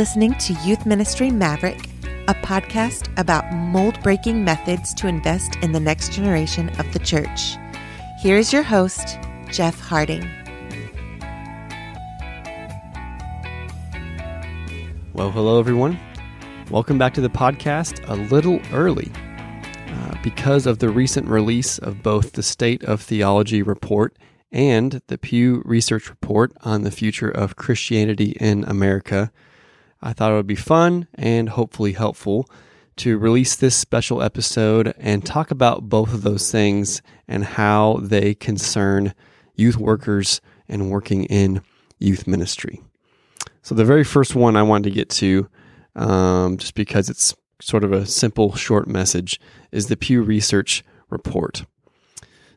Listening to Youth Ministry Maverick, a podcast about mold breaking methods to invest in the next generation of the church. Here's your host, Jeff Harding. Well, hello, everyone. Welcome back to the podcast a little early uh, because of the recent release of both the State of Theology report and the Pew Research report on the future of Christianity in America. I thought it would be fun and hopefully helpful to release this special episode and talk about both of those things and how they concern youth workers and working in youth ministry. So, the very first one I wanted to get to, um, just because it's sort of a simple, short message, is the Pew Research Report.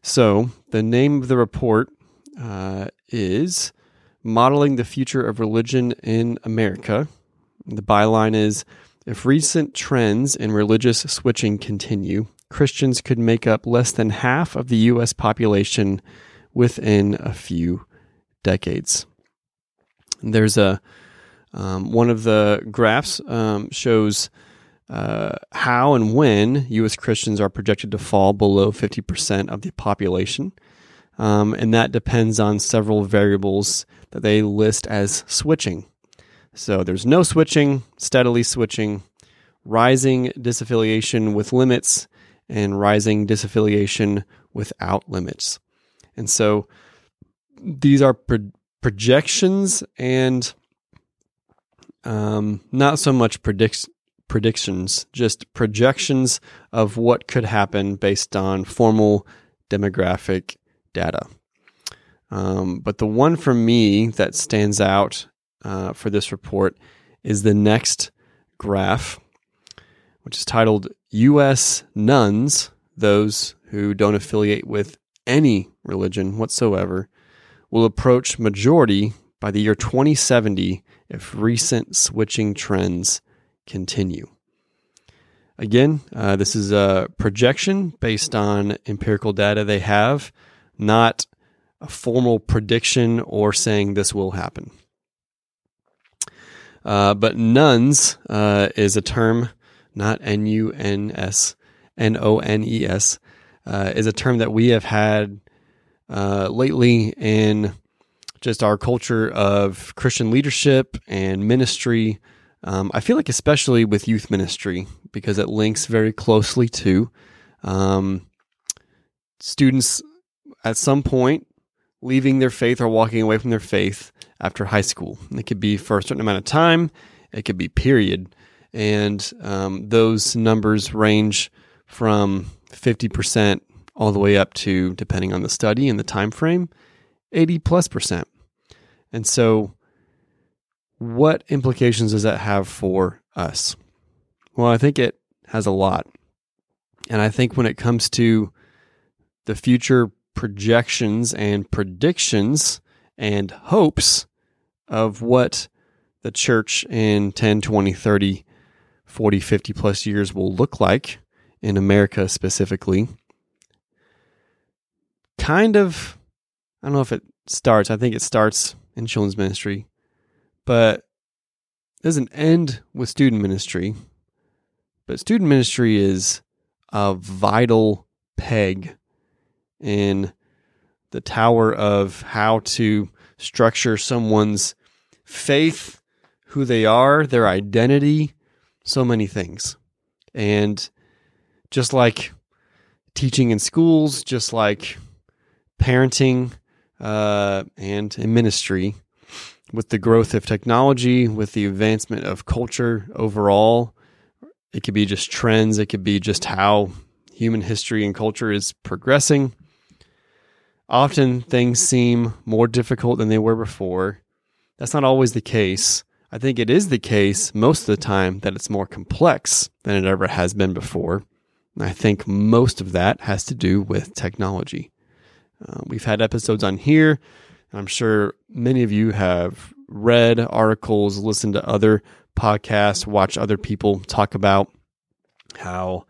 So, the name of the report uh, is Modeling the Future of Religion in America. The byline is If recent trends in religious switching continue, Christians could make up less than half of the U.S. population within a few decades. There's a um, one of the graphs um, shows uh, how and when U.S. Christians are projected to fall below 50% of the population. Um, and that depends on several variables that they list as switching. So there's no switching, steadily switching, rising disaffiliation with limits, and rising disaffiliation without limits. And so these are pro- projections and um, not so much predict- predictions, just projections of what could happen based on formal demographic data. Um, but the one for me that stands out uh, for this report is the next graph, which is titled U.S. Nones, those who don't affiliate with any religion whatsoever, will approach majority by the year 2070 if recent switching trends continue. Again, uh, this is a projection based on empirical data they have, not a formal prediction or saying this will happen. Uh, but nones uh, is a term, not N U N S, N O N E S, uh, is a term that we have had uh, lately in just our culture of Christian leadership and ministry. Um, I feel like, especially with youth ministry, because it links very closely to um, students at some point leaving their faith or walking away from their faith after high school. It could be for a certain amount of time, it could be period. And um, those numbers range from 50% all the way up to, depending on the study and the time frame, 80 plus percent. And so, what implications does that have for us? Well, I think it has a lot. And I think when it comes to the future projections and predictions and hopes of what the church in 10, 20, 30, 40, 50 plus years will look like in America specifically, kind of, I don't know if it starts, I think it starts in children's ministry, but doesn't end with student ministry. But student ministry is a vital peg in the tower of how to structure someone's faith, who they are, their identity, so many things. And just like teaching in schools, just like parenting, uh, and in ministry, with the growth of technology, with the advancement of culture overall, it could be just trends, it could be just how human history and culture is progressing. Often things seem more difficult than they were before. That's not always the case. I think it is the case most of the time that it's more complex than it ever has been before. I think most of that has to do with technology. Uh, we've had episodes on here. I'm sure many of you have read articles, listened to other podcasts, watched other people talk about how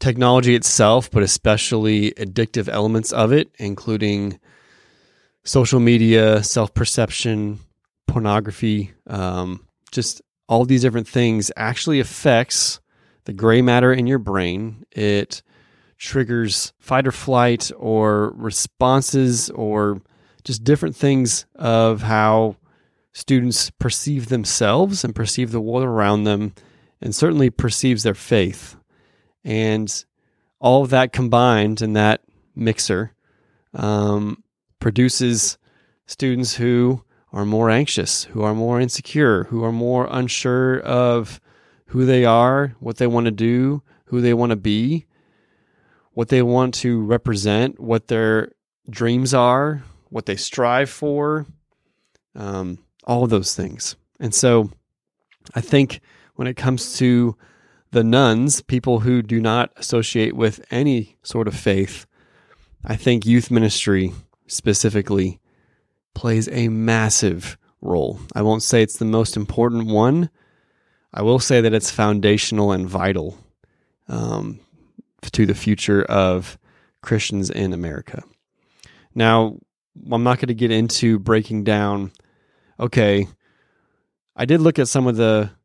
technology itself, but especially addictive elements of it, including social media, self perception, pornography, um, just all these different things actually affects the gray matter in your brain. It triggers fight or flight or responses or just different things of how students perceive themselves and perceive the world around them and certainly perceives their faith. And all of that combined in that mixer um, produces students who are more anxious, who are more insecure, who are more unsure of who they are, what they want to do, who they want to be, what they want to represent, what their dreams are, what they strive for, um, all of those things. And so I think when it comes to the nones, people who do not associate with any sort of faith, I think youth ministry specifically plays a massive role. I won't say it's the most important one. I will say that it's foundational and vital um, to the future of Christians in America. Now, I'm not going to get into breaking down, okay, I did look at some of the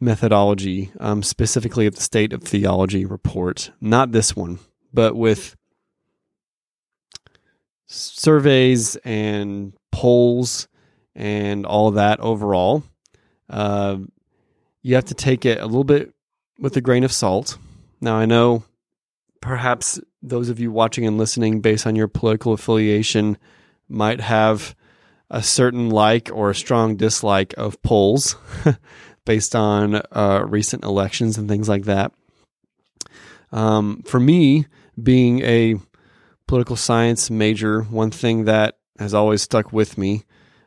methodology, um, specifically at the State of Theology report, not this one, but with surveys and polls and all that overall. Uh, you have to take it a little bit with a grain of salt. Now, I know perhaps those of you watching and listening based on your political affiliation might have a certain like or a strong dislike of polls based on uh, recent elections and things like that. Um, for me, being a political science major, one thing that has always stuck with me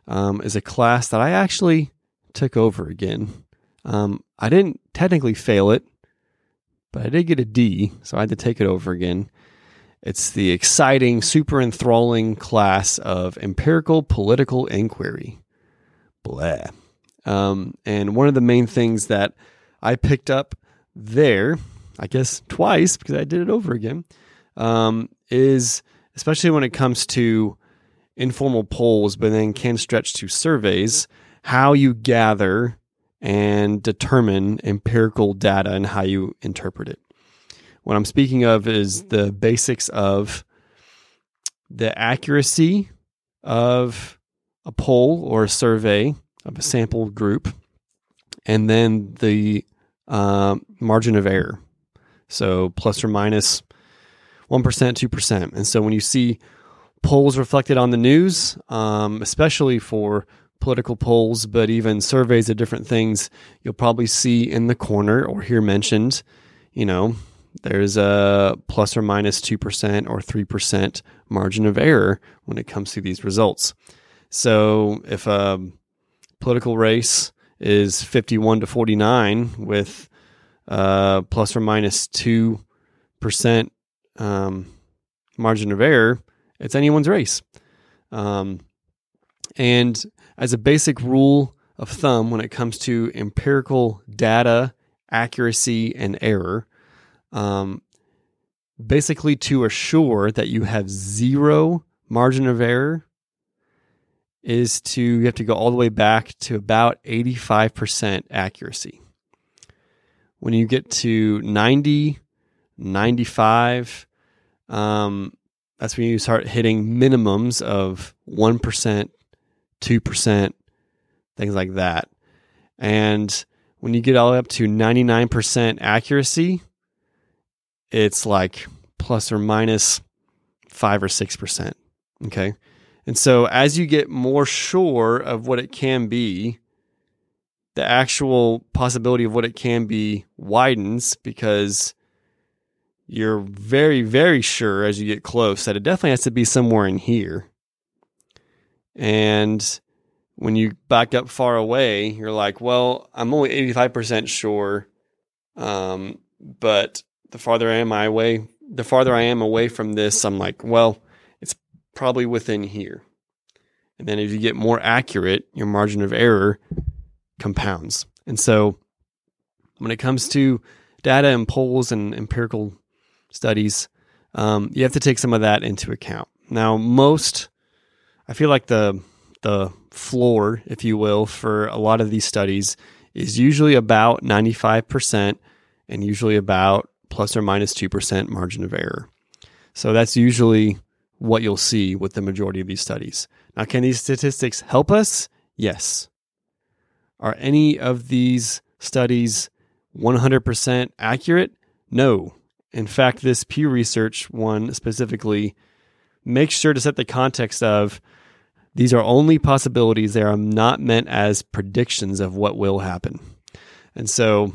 um, is a class that I actually took over again. Um, I didn't technically fail it, but I did get a D, so I had to take it over again. It's the exciting, super enthralling class of empirical political inquiry. Blah. Um, and one of the main things that I picked up there, I guess twice because I did it over again, um, is especially when it comes to informal polls, but then can stretch to surveys, how you gather and determine empirical data and how you interpret it. What I'm speaking of is the basics of the accuracy of a poll or a survey of a sample group, and then the uh, margin of error. So plus or minus 1, 2%. And so when you see polls reflected on the news, um, especially for political polls, but even surveys of different things, you'll probably see in the corner or hear mentioned, you know, there's a plus or minus 2% or 3% margin of error when it comes to these results. So if a political race is 51 to 49 with uh, plus or minus 2% um, margin of error, it's anyone's race. Um, and as a basic rule of thumb, when it comes to empirical data accuracy and error, um, basically to assure that you have zero margin of error is to you have to go all the way back to about 85% accuracy. When you get to 90, 95, um, that's when you start hitting minimums of 1%, 2%, things like that. And when you get all the way up to 99% accuracy, it's like plus or minus 5 or 6%. Okay. And so as you get more sure of what it can be, the actual possibility of what it can be widens because you're very, very sure as you get close that it definitely has to be somewhere in here. And when you back up far away, you're like, well, I'm only 85% sure. Um, but the farther I am away, the farther I am away from this, I'm like, well, probably within here. And then as you get more accurate, your margin of error compounds. And so when it comes to data and polls and empirical studies, um, you have to take some of that into account. Now, most, I feel like the the floor, if you will, for a lot of these studies is usually about 95% and usually about plus or minus 2% margin of error. So that's usually what you'll see with the majority of these studies. Now, can these statistics help us? Yes. Are any of these studies 100% accurate? No. In fact, this Pew Research one specifically makes sure to set the context of these are only possibilities. They are not meant as predictions of what will happen. And so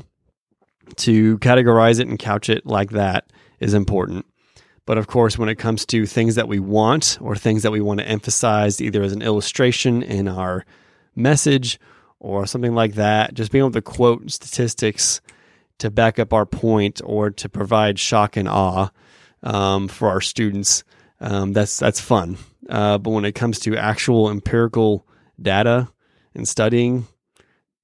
to categorize it and couch it like that is important. But of course, when it comes to things that we want or things that we want to emphasize, either as an illustration in our message or something like that, just being able to quote statistics to back up our point or to provide shock and awe um, for our students, um, that's that's fun. Uh, but when it comes to actual empirical data and studying,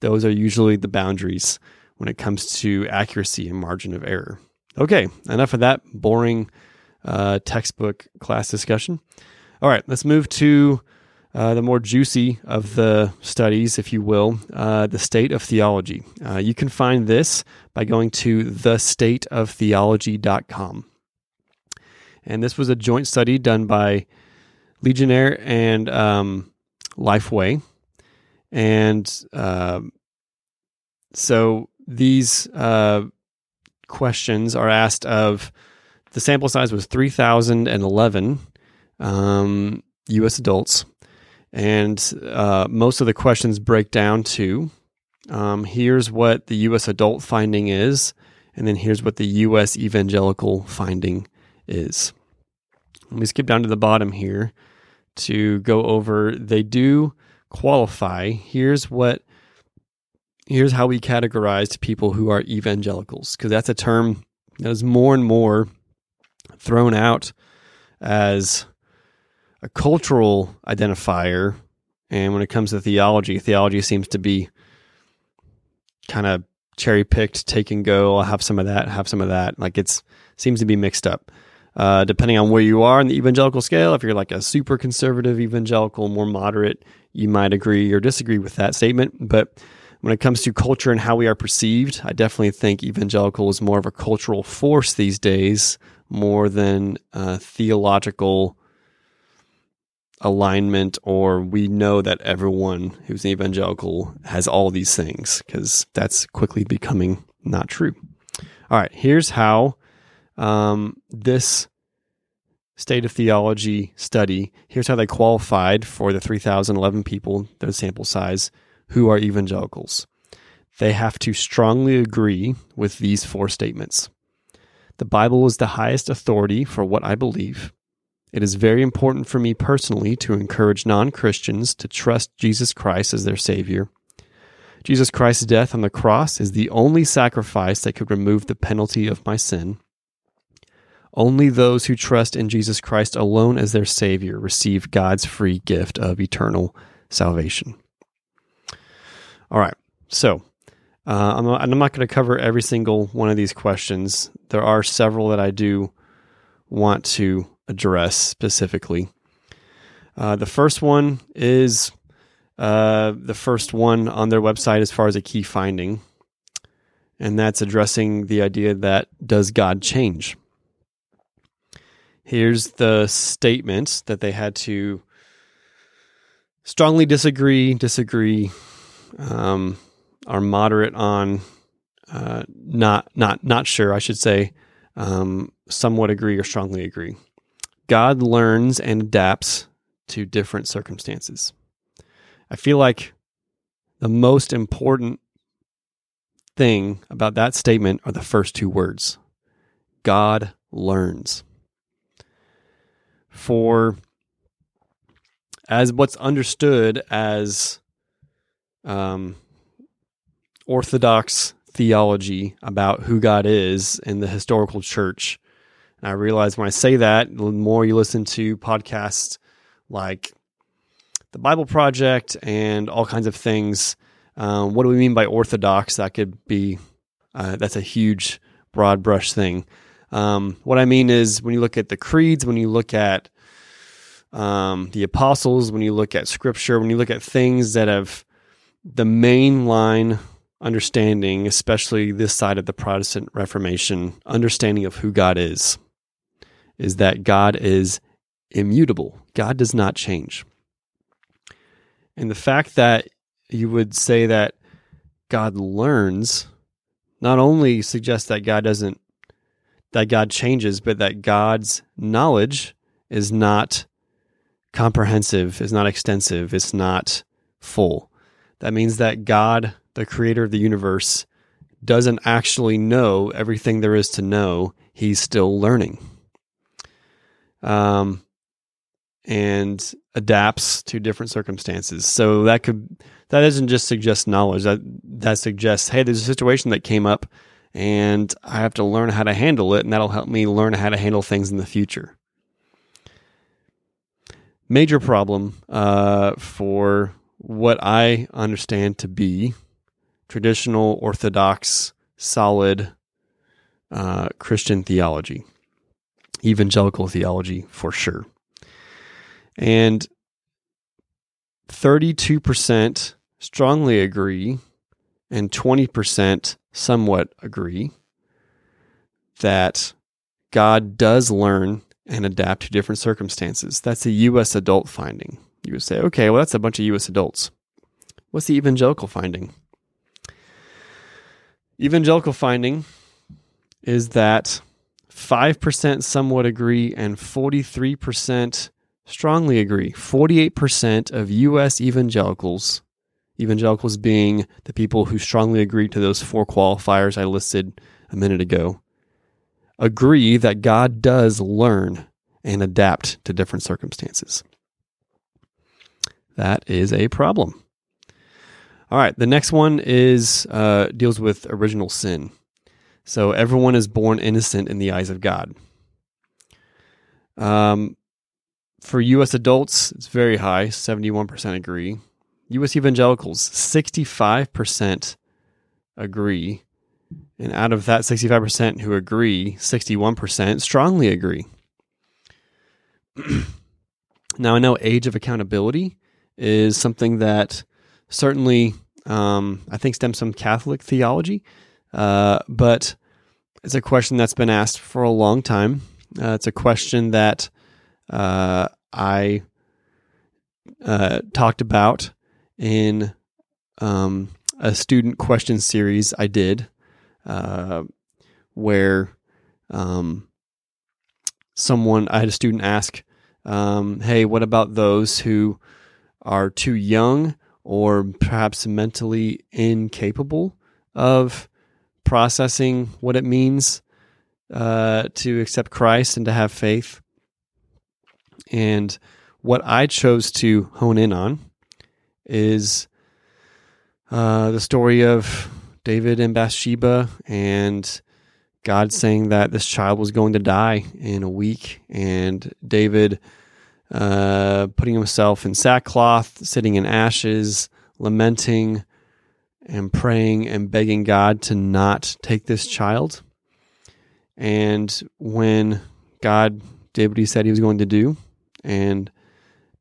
those are usually the boundaries when it comes to accuracy and margin of error. Okay, enough of that boring uh, textbook class discussion. All right, let's move to uh, the more juicy of the studies, if you will, uh, the state of theology. Uh, you can find this by going to thestateoftheology.com. And this was a joint study done by Ligonier and um, Lifeway. And uh, so these uh, questions are asked of the sample size was 3,011 um, U.S. adults. And uh, most of the questions break down to um, here's what the U.S. adult finding is, and then here's what the U.S. evangelical finding is. Let me skip down to the bottom here to go over. They do qualify. Here's what. Here's how we categorize people who are evangelicals, because that's a term that is more and more thrown out as a cultural identifier. And when it comes to theology, theology seems to be kind of cherry picked, take and go. I'll have some of that, have some of that. Like it's seems to be mixed up. Uh, depending on where you are in the evangelical scale, if you're like a super conservative evangelical, more moderate, you might agree or disagree with that statement. But when it comes to culture and how we are perceived, I definitely think evangelical is more of a cultural force these days, more than theological alignment or we know that everyone who's an evangelical has all these things because that's quickly becoming not true. All right, here's how um, this state of theology study, here's how they qualified for the 3,011 people, their sample size, who are evangelicals. They have to strongly agree with these four statements. The Bible is the highest authority for what I believe. It is very important for me personally to encourage non Christians to trust Jesus Christ as their Savior. Jesus Christ's death on the cross is the only sacrifice that could remove the penalty of my sin. Only those who trust in Jesus Christ alone as their Savior receive God's free gift of eternal salvation. All right, so uh, I'm, I'm not going to cover every single one of these questions. There are several that I do want to address specifically. Uh, the first one is uh, the first one on their website as far as a key finding, and that's addressing the idea that does God change? Here's the statement that they had to strongly disagree, disagree, um, are moderate on, uh, not not not sure. I should say, um, somewhat agree or strongly agree. God learns and adapts to different circumstances. I feel like the most important thing about that statement are the first two words God learns. For as what's understood as um, orthodox theology about who God is in the historical church and I realize when I say that, the more you listen to podcasts like the Bible Project and all kinds of things, um, what do we mean by orthodox? That could be, uh, that's a huge broad brush thing. Um, what I mean is when you look at the creeds, when you look at um, the apostles, when you look at scripture, when you look at things that have the mainline understanding, especially this side of the Protestant Reformation, understanding of who God is, is that God is immutable. God does not change. And the fact that you would say that God learns not only suggests that God doesn't, that God changes, but that God's knowledge is not comprehensive, is not extensive, it's not full. That means that God, the creator of the universe, doesn't actually know everything there is to know. He's still learning. Um, and adapts to different circumstances. So that could that doesn't just suggest knowledge. That that suggests, hey, there's a situation that came up and I have to learn how to handle it, and that'll help me learn how to handle things in the future. Major problem uh, for what I understand to be traditional, orthodox, solid uh, Christian theology, evangelical theology for sure. And 32% strongly agree and 20% somewhat agree that God does learn and adapt to different circumstances. That's a U.S. adult finding. You would say, okay, well, that's a bunch of U.S. adults. What's the evangelical finding? Evangelical finding is that 5% somewhat agree and 43% strongly agree. 48% of U.S. evangelicals, evangelicals being the people who strongly agree to those four qualifiers I listed a minute ago, agree that God does learn and adapt to different circumstances. That is a problem. All right, the next one is uh, deals with original sin. So everyone is born innocent in the eyes of God. Um, for U.S. adults, it's very high, 71% agree. U.S. evangelicals, 65% agree. And out of that 65% who agree, 61% strongly agree. now, I know age of accountability is something that certainly um, I think stems from Catholic theology, uh, but it's a question that's been asked for a long time. Uh, it's a question that uh, I uh, talked about in um, a student question series I did, uh, where um, someone I had a student ask, um, "Hey, what about those who are too young or perhaps mentally incapable of processing what it means uh, to accept Christ and to have faith?" And what I chose to hone in on is uh, the story of David and Bathsheba and God saying that this child was going to die in a week, and David uh, putting himself in sackcloth, sitting in ashes, lamenting and praying and begging God to not take this child. And when God did what he said he was going to do, and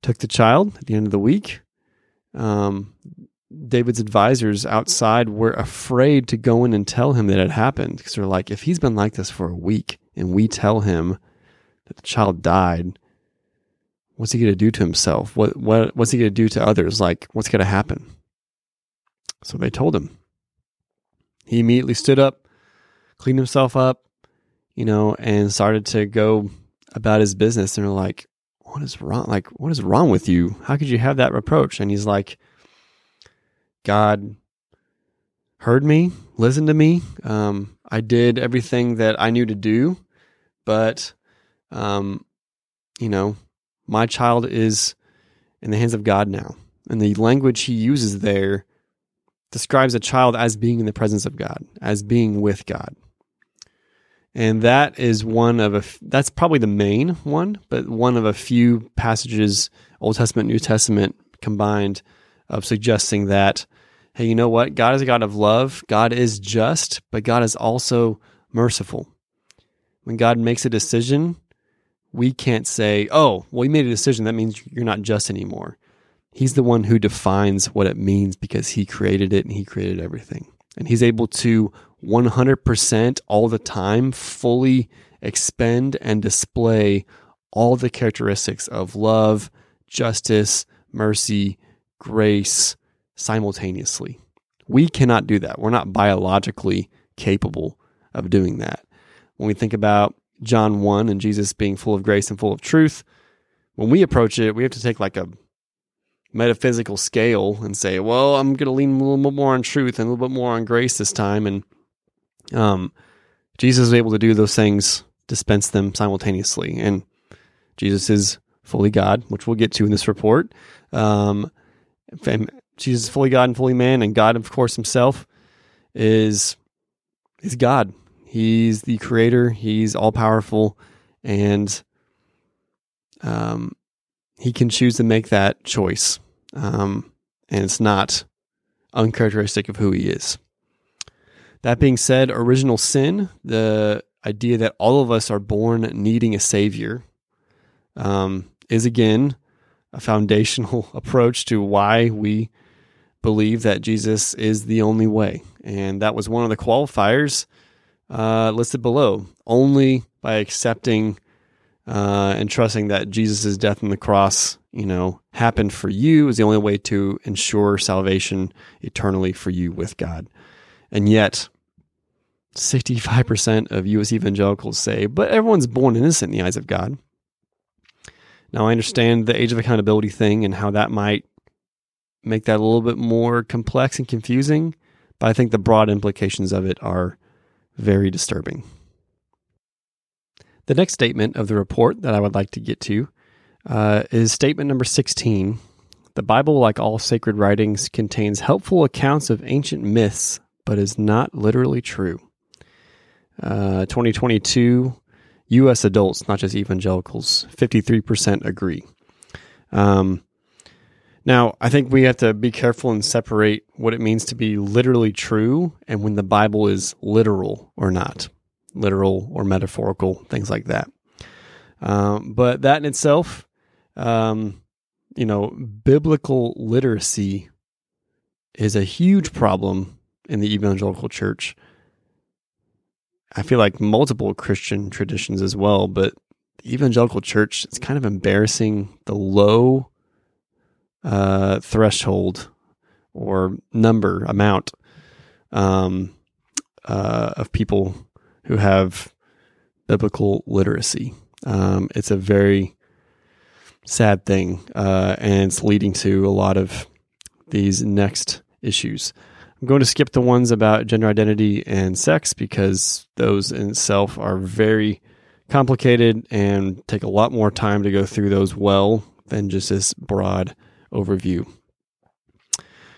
took the child at the end of the week. Um, David's advisors outside were afraid to go in and tell him that it happened because they're like, if he's been like this for a week and we tell him that the child died, what's he going to do to himself? What, what, what's he going to do to others? Like, what's going to happen? So they told him. He immediately stood up, cleaned himself up, you know, and started to go about his business. And they're like, what is wrong? Like, what is wrong with you? How could you have that reproach? And he's like, God heard me, listened to me. Um, I did everything that I knew to do, but, um, you know, my child is in the hands of God now. And the language he uses there describes a child as being in the presence of God, as being with God. And that is one of a that's probably the main one but one of a few passages old testament new testament combined of suggesting that hey you know what? God is a god of love. God is just but god is also merciful. When god makes a decision we can't say, oh, well, you made a decision. That means you're not just anymore. He's the one who defines what it means because he created it and he created everything. And he's able to 100% all the time fully expend and display all the characteristics of love, justice, mercy, grace simultaneously. We cannot do that. We're not biologically capable of doing that. When we think about John 1 and Jesus being full of grace and full of truth, when we approach it, we have to take like a metaphysical scale and say, well, I'm going to lean a little bit more on truth and a little bit more on grace this time. And um, Jesus is able to do those things, dispense them simultaneously. And Jesus is fully God, which we'll get to in this report. Um, Jesus is fully God and fully man, and God, of course, Himself is is God. He's the Creator. He's all powerful, and um, He can choose to make that choice, um, and it's not uncharacteristic of who He is. That being said, original sin, the idea that all of us are born needing a Savior, um, is again a foundational approach to why we believe that Jesus is the only way. And that was one of the qualifiers uh, listed below. Only by accepting uh, and trusting that Jesus' death on the cross, you know, happened for you is the only way to ensure salvation eternally for you with God. And yet, 65% of U.S. evangelicals say, but everyone's born innocent in the eyes of God. Now, I understand the age of accountability thing and how that might make that a little bit more complex and confusing, but I think the broad implications of it are very disturbing. The next statement of the report that I would like to get to uh, is statement number 16. The Bible, like all sacred writings, contains helpful accounts of ancient myths, but is not literally true. Uh, 2022 U.S. adults, not just evangelicals, 53% agree. Um, now, I think we have to be careful and separate what it means to be literally true and when the Bible is literal or not, literal or metaphorical, things like that. Um, but that in itself, um, you know, biblical literacy is a huge problem in the evangelical church. I feel like multiple Christian traditions as well, but the evangelical church, it's kind of embarrassing the low uh, threshold or number amount um, uh, of people who have biblical literacy. Um, it's a very sad thing, uh, and it's leading to a lot of these next issues. I'm going to skip the ones about gender identity and sex because those in itself are very complicated and take a lot more time to go through those well than just this broad overview.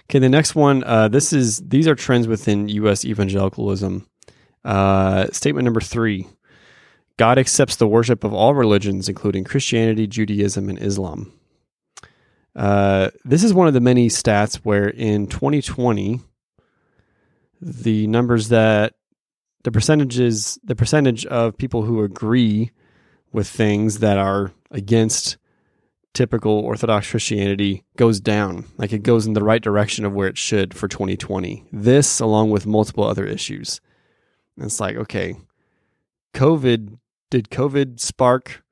Okay, the next one. Uh, this is these are trends within U.S. evangelicalism. Uh, statement number three: God accepts the worship of all religions, including Christianity, Judaism, and Islam. Uh, this is one of the many stats where in 2020 the numbers that the percentages the percentage of people who agree with things that are against typical orthodox christianity goes down like it goes in the right direction of where it should for 2020 this along with multiple other issues. And it's like okay covid did covid spark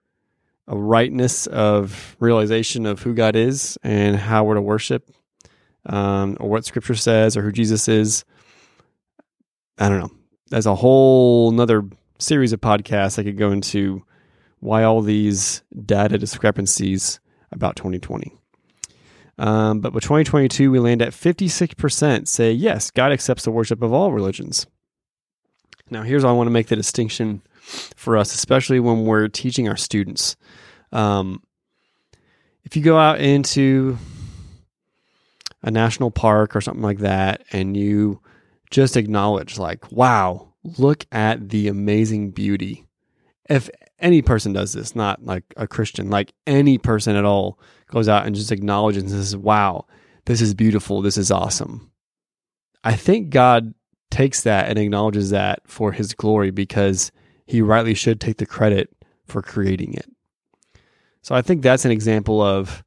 a rightness of realization of who god is and how we're to worship um, or what scripture says or who jesus is? I don't know. There's a whole another series of podcasts I could go into why all these data discrepancies about 2020. Um, but with 2022, we land at 56% say, yes, God accepts the worship of all religions. Now, here's I want to make the distinction for us, especially when we're teaching our students. Um, if you go out into a national park or something like that and you just acknowledge, like, wow, look at the amazing beauty. If any person does this, not like a Christian, like any person at all goes out and just acknowledges and says, wow, this is beautiful. This is awesome. I think God takes that and acknowledges that for his glory because he rightly should take the credit for creating it. So I think that's an example of,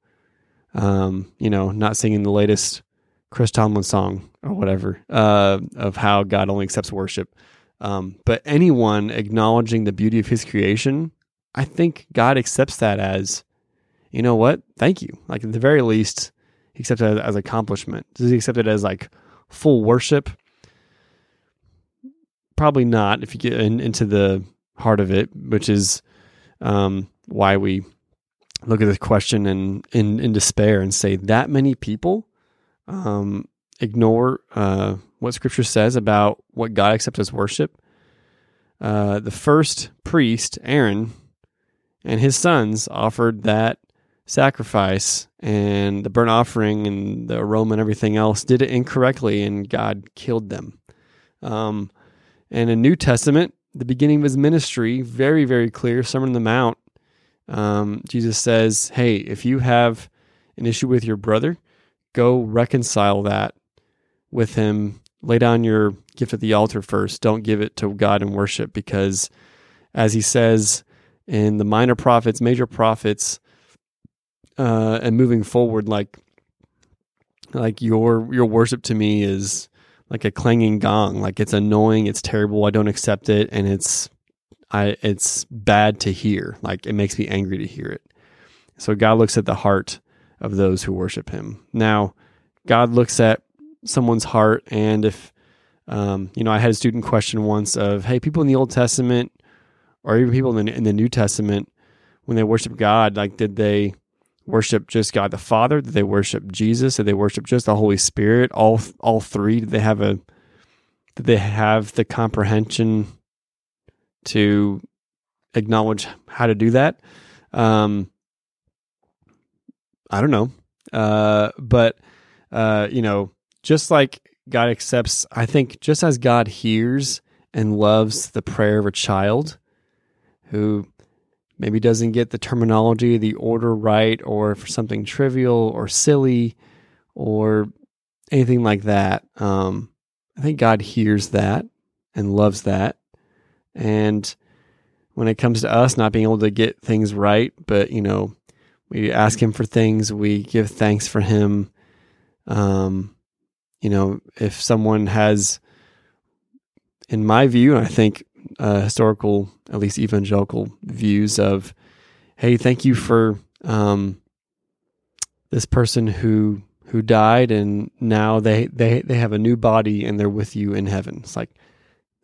um, you know, not singing the latest Chris Tomlin song or whatever uh, of how God only accepts worship. Um, but anyone acknowledging the beauty of His creation, I think God accepts that as, you know what? Thank you. Like at the very least, He accepts it as, as accomplishment. Does He accept it as like full worship? Probably not. If you get in, into the heart of it, which is um, why we look at this question and in, in despair and say that many people um, ignore uh, what Scripture says about what God accepts as worship. Uh, the first priest, Aaron, and his sons offered that sacrifice and the burnt offering and the aroma and everything else did it incorrectly, and God killed them. Um, and in New Testament, the beginning of his ministry, very, very clear, Sermon on the Mount, um, Jesus says, Hey, if you have an issue with your brother, go reconcile that with him. Lay down your gift at the altar first. Don't give it to God in worship because, as he says in the minor prophets, major prophets, uh, and moving forward, like like your your worship to me is like a clanging gong. Like it's annoying, it's terrible. I don't accept it, and it's I it's bad to hear. Like it makes me angry to hear it. So God looks at the heart of those who worship Him. Now, God looks at someone's heart, and if um, you know, I had a student question once of, "Hey, people in the Old Testament, or even people in the, in the New Testament, when they worship God, like did they?" worship just God the Father? Did they worship Jesus? Did they worship just the Holy Spirit? All all three? Did they have a did they have the comprehension to acknowledge how to do that? Um, I don't know. Uh, but uh, you know, just like God accepts, I think just as God hears and loves the prayer of a child who maybe doesn't get the terminology, the order right, or for something trivial or silly or anything like that. Um, I think God hears that and loves that. And when it comes to us not being able to get things right, but, you know, we ask Him for things, we give thanks for Him. Um, you know, if someone has, in my view, I think uh, historical, at least evangelical views of, hey, thank you for um, this person who who died, and now they they they have a new body and they're with you in heaven. It's like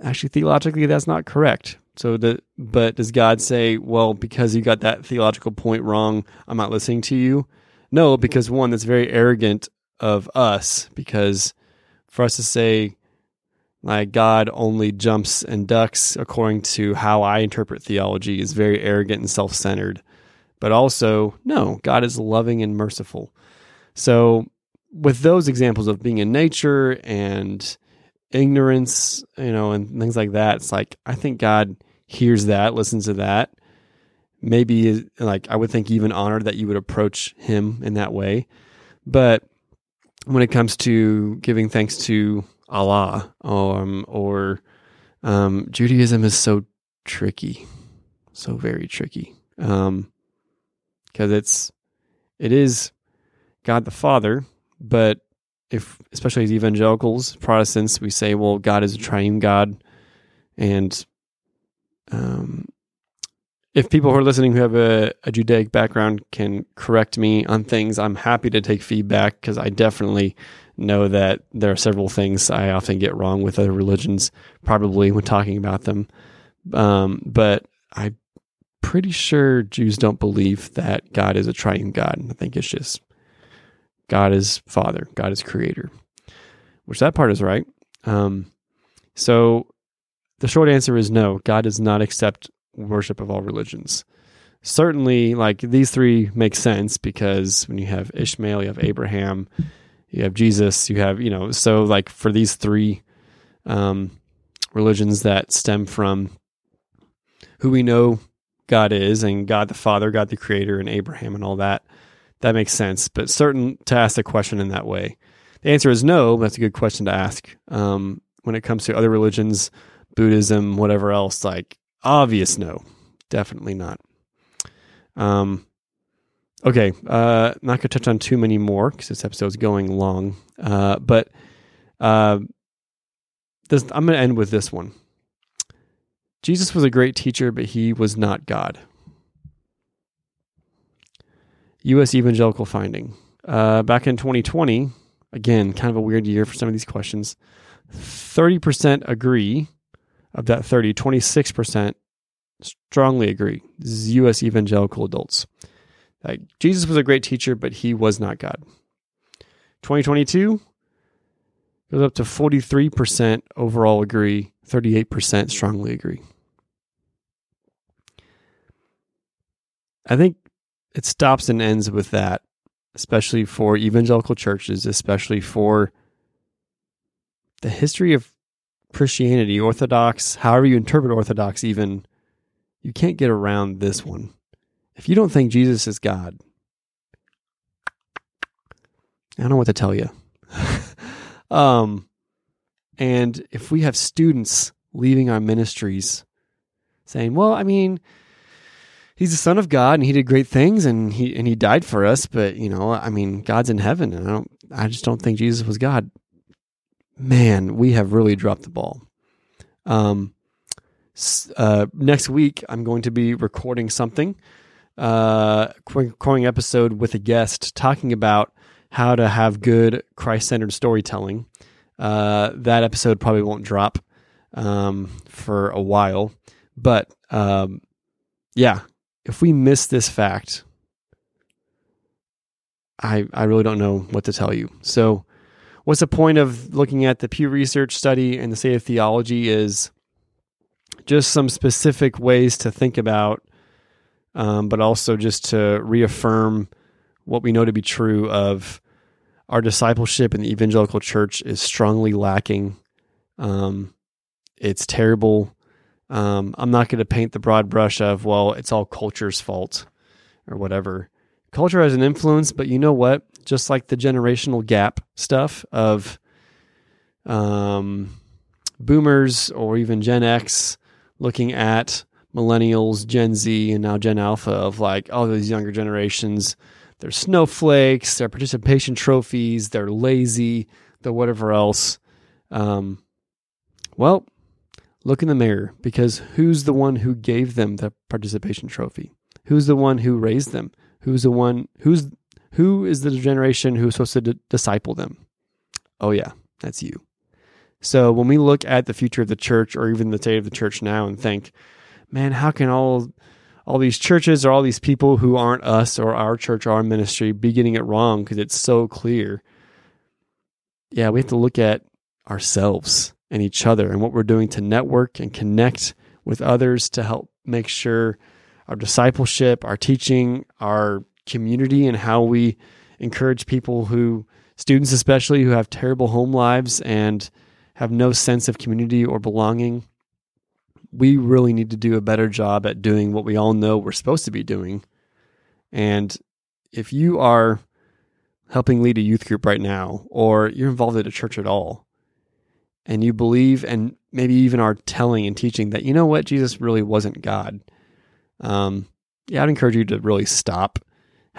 actually theologically that's not correct. So, the, but does God say, well, because you got that theological point wrong, I'm not listening to you? No, because one, that's very arrogant of us. Because for us to say like God only jumps and ducks according to how I interpret theology is very arrogant and self centered. But also, no, God is loving and merciful. So, with those examples of being in nature and ignorance, you know, and things like that, it's like I think God hears that, listens to that. Maybe, like, I would think even honored that you would approach Him in that way. But when it comes to giving thanks to Allah um, or um, Judaism is so tricky, so very tricky because um, it's it is God the Father, but if especially as evangelicals, Protestants, we say, well, God is a triune God, and um, if people who are listening who have a, a Judaic background can correct me on things, I'm happy to take feedback because I definitely know that there are several things I often get wrong with other religions, probably when talking about them. Um, but I'm pretty sure Jews don't believe that God is a triune God. I think it's just God is Father, God is Creator, which that part is right. Um, so the short answer is no, God does not accept worship of all religions. Certainly, like these three make sense because when you have Ishmael, you have Abraham, you have Jesus, you have, you know, so like for these three um, religions that stem from who we know God is and God the Father, God the Creator, and Abraham and all that, that makes sense. But certain to ask the question in that way. The answer is no, that's a good question to ask. Um, when it comes to other religions, Buddhism, whatever else, like obvious no, definitely not. Um, Okay, uh, not to touch on too many more because this episode is going long. Uh, but uh, this, I'm to end with this one. Jesus was a great teacher, but he was not God. U.S. evangelical finding. Uh, back in 2020, again, kind of a weird year for some of these questions. 30% agree of that 30, 26% strongly agree. This is U.S. evangelical adults. Like, Jesus was a great teacher, but he was not God. 2022 goes up to 43% overall agree, 38% strongly agree. I think it stops and ends with that, especially for evangelical churches, especially for the history of Christianity, Orthodox, however you interpret Orthodox, even, you can't get around this one. If you don't think Jesus is God, I don't know what to tell you. um, and if we have students leaving our ministries saying, well, I mean, he's the son of God and he did great things and he and he died for us, but you know, I mean, God's in heaven and I don't I just don't think Jesus was God. Man, we have really dropped the ball. Um uh, next week I'm going to be recording something uh recording episode with a guest talking about how to have good Christ-centered storytelling. Uh, that episode probably won't drop um, for a while, but um, yeah, if we miss this fact, I I really don't know what to tell you. So, what's the point of looking at the Pew Research study and the state of theology is just some specific ways to think about, um, but also just to reaffirm what we know to be true of our discipleship in the evangelical church is strongly lacking. Um, it's terrible. Um, I'm not going to paint the broad brush of, well, it's all culture's fault or whatever. Culture has an influence, but you know what? Just like the generational gap stuff of um, boomers or even Gen X looking at millennials, Gen Z, and now Gen Alpha of like all these younger generations. They're snowflakes, they're participation trophies, they're lazy, they're whatever else. Um, well, look in the mirror because who's the one who gave them the participation trophy? Who's the one who raised them? Who's the one who's who is the generation who's supposed to d- disciple them? Oh yeah, that's you. So when we look at the future of the church or even the state of the church now and think, man, how can all all these churches or all these people who aren't us or our church or our ministry be getting it wrong because it's so clear? Yeah, we have to look at ourselves and each other and what we're doing to network and connect with others to help make sure our discipleship, our teaching, our community, and how we encourage people who, students especially, who have terrible home lives and have no sense of community or belonging. We really need to do a better job at doing what we all know we're supposed to be doing. And if you are helping lead a youth group right now, or you're involved at a church at all, and you believe and maybe even are telling and teaching that you know what Jesus really wasn't God, um, yeah, I'd encourage you to really stop,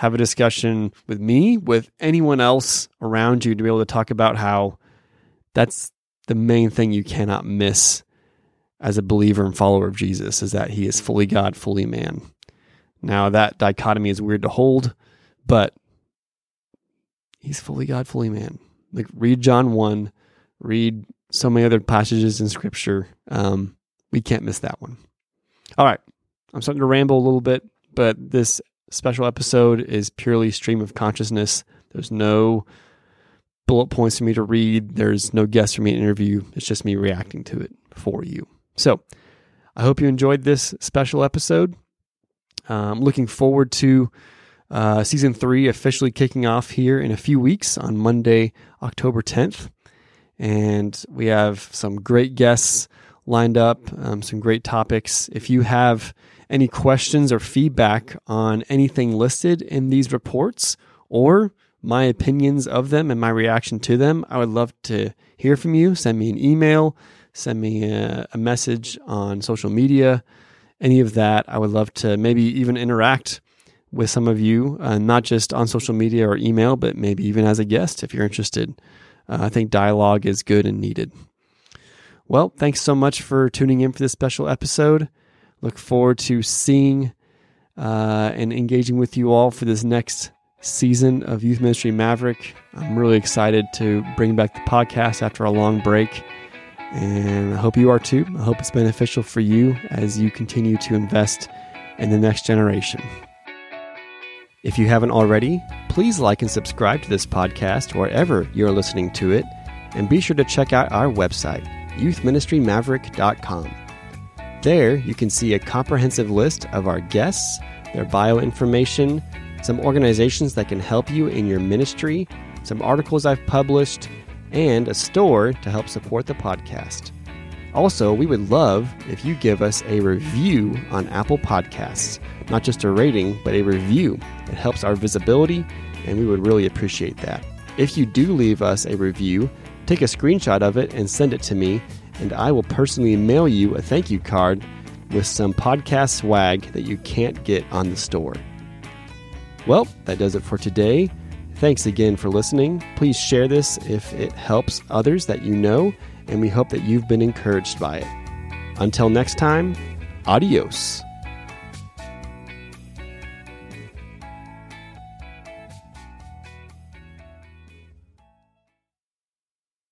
have a discussion with me, with anyone else around you, to be able to talk about how that's the main thing you cannot miss as a believer and follower of Jesus is that he is fully God, fully man. Now that dichotomy is weird to hold, but he's fully God, fully man. Like read John 1, read so many other passages in scripture. Um, we can't miss that one. All right. I'm starting to ramble a little bit, but this special episode is purely stream of consciousness. There's no bullet points for me to read. There's no guest for me to interview. It's just me reacting to it for you. So I hope you enjoyed this special episode. I'm um, looking forward to uh, season three officially kicking off here in a few weeks on Monday, October 10th and we have some great guests lined up, um, some great topics. If you have any questions or feedback on anything listed in these reports or my opinions of them and my reaction to them, I would love to hear from you. Send me an email, send me a, a message on social media, any of that. I would love to maybe even interact with some of you, uh, not just on social media or email, but maybe even as a guest if you're interested. Uh, I think dialogue is good and needed. Well, thanks so much for tuning in for this special episode. Look forward to seeing uh, and engaging with you all for this next season of Youth Ministry Maverick. I'm really excited to bring back the podcast after a long break. And I hope you are too. I hope it's beneficial for you as you continue to invest in the next generation. If you haven't already, please like and subscribe to this podcast wherever you're listening to it. And be sure to check out our website, youthministrymaverick.com. There, you can see a comprehensive list of our guests, their bio information, some organizations that can help you in your ministry, some articles I've published, and a store to help support the podcast. Also, we would love if you give us a review on Apple Podcasts. Not just a rating, but a review. It helps our visibility, and we would really appreciate that. If you do leave us a review, take a screenshot of it and send it to me, and I will personally mail you a thank you card with some podcast swag that you can't get on the store. Well, that does it for today. Thanks again for listening. Please share this if it helps others that you know, and we hope that you've been encouraged by it. Until next time, adios.